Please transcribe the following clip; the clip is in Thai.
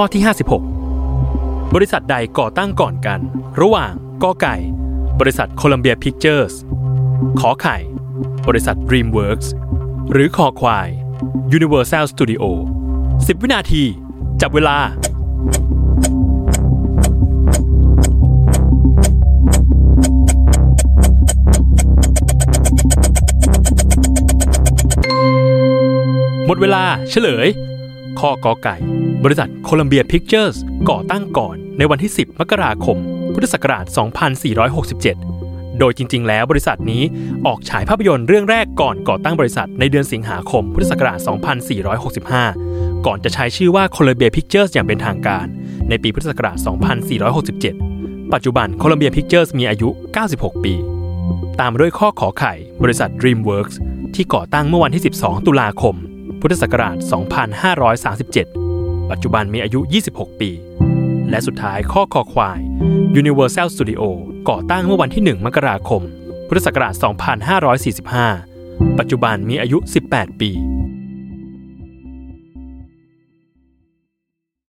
ข้อที่ 56 บริษัทใดก่อตั้งก่อนกัน ระหว่างกอไก่ บริษัทโคลัมเบียพิกเจอร์สขอไข่ บริษัท DreamWorks หรือคอควาย Universal Studio 10 วินาที จับเวลาหมดเวลาเฉลยข้อกอไก่ บริษัทโคลัมเบียพิกเจอร์สก่อตั้งก่อนในวันที่ 10 มกราคม พุทธศักราช 2467 โดยจริง ๆ แล้วบริษัทนี้ออกฉายภาพยนตร์เรื่องแรกก่อนก่อตั้งบริษัทในเดือนสิงหาคม พุทธศักราช 2465 ก่อนจะใช้ชื่อว่า Columbia Pictures อย่างเป็นทางการ ในปีพุทธศักราช 2467 ปัจจุบัน Columbia Pictures มีอายุ 96 ปี ตามด้วยข้อขอไข่บริษัท DreamWorks ที่ก่อตั้งเมื่อวันที่ 12 ตุลาคม พุทธศักราช 2537 ปัจจุบันมีอายุ 26 ปี และสุดท้ายข้อคอควาย Universal Studio ก่อตั้งเมื่อวันที่ 1 มกราคม พุทธศักราช 2545 ปัจจุบันมีอายุ 18 ปี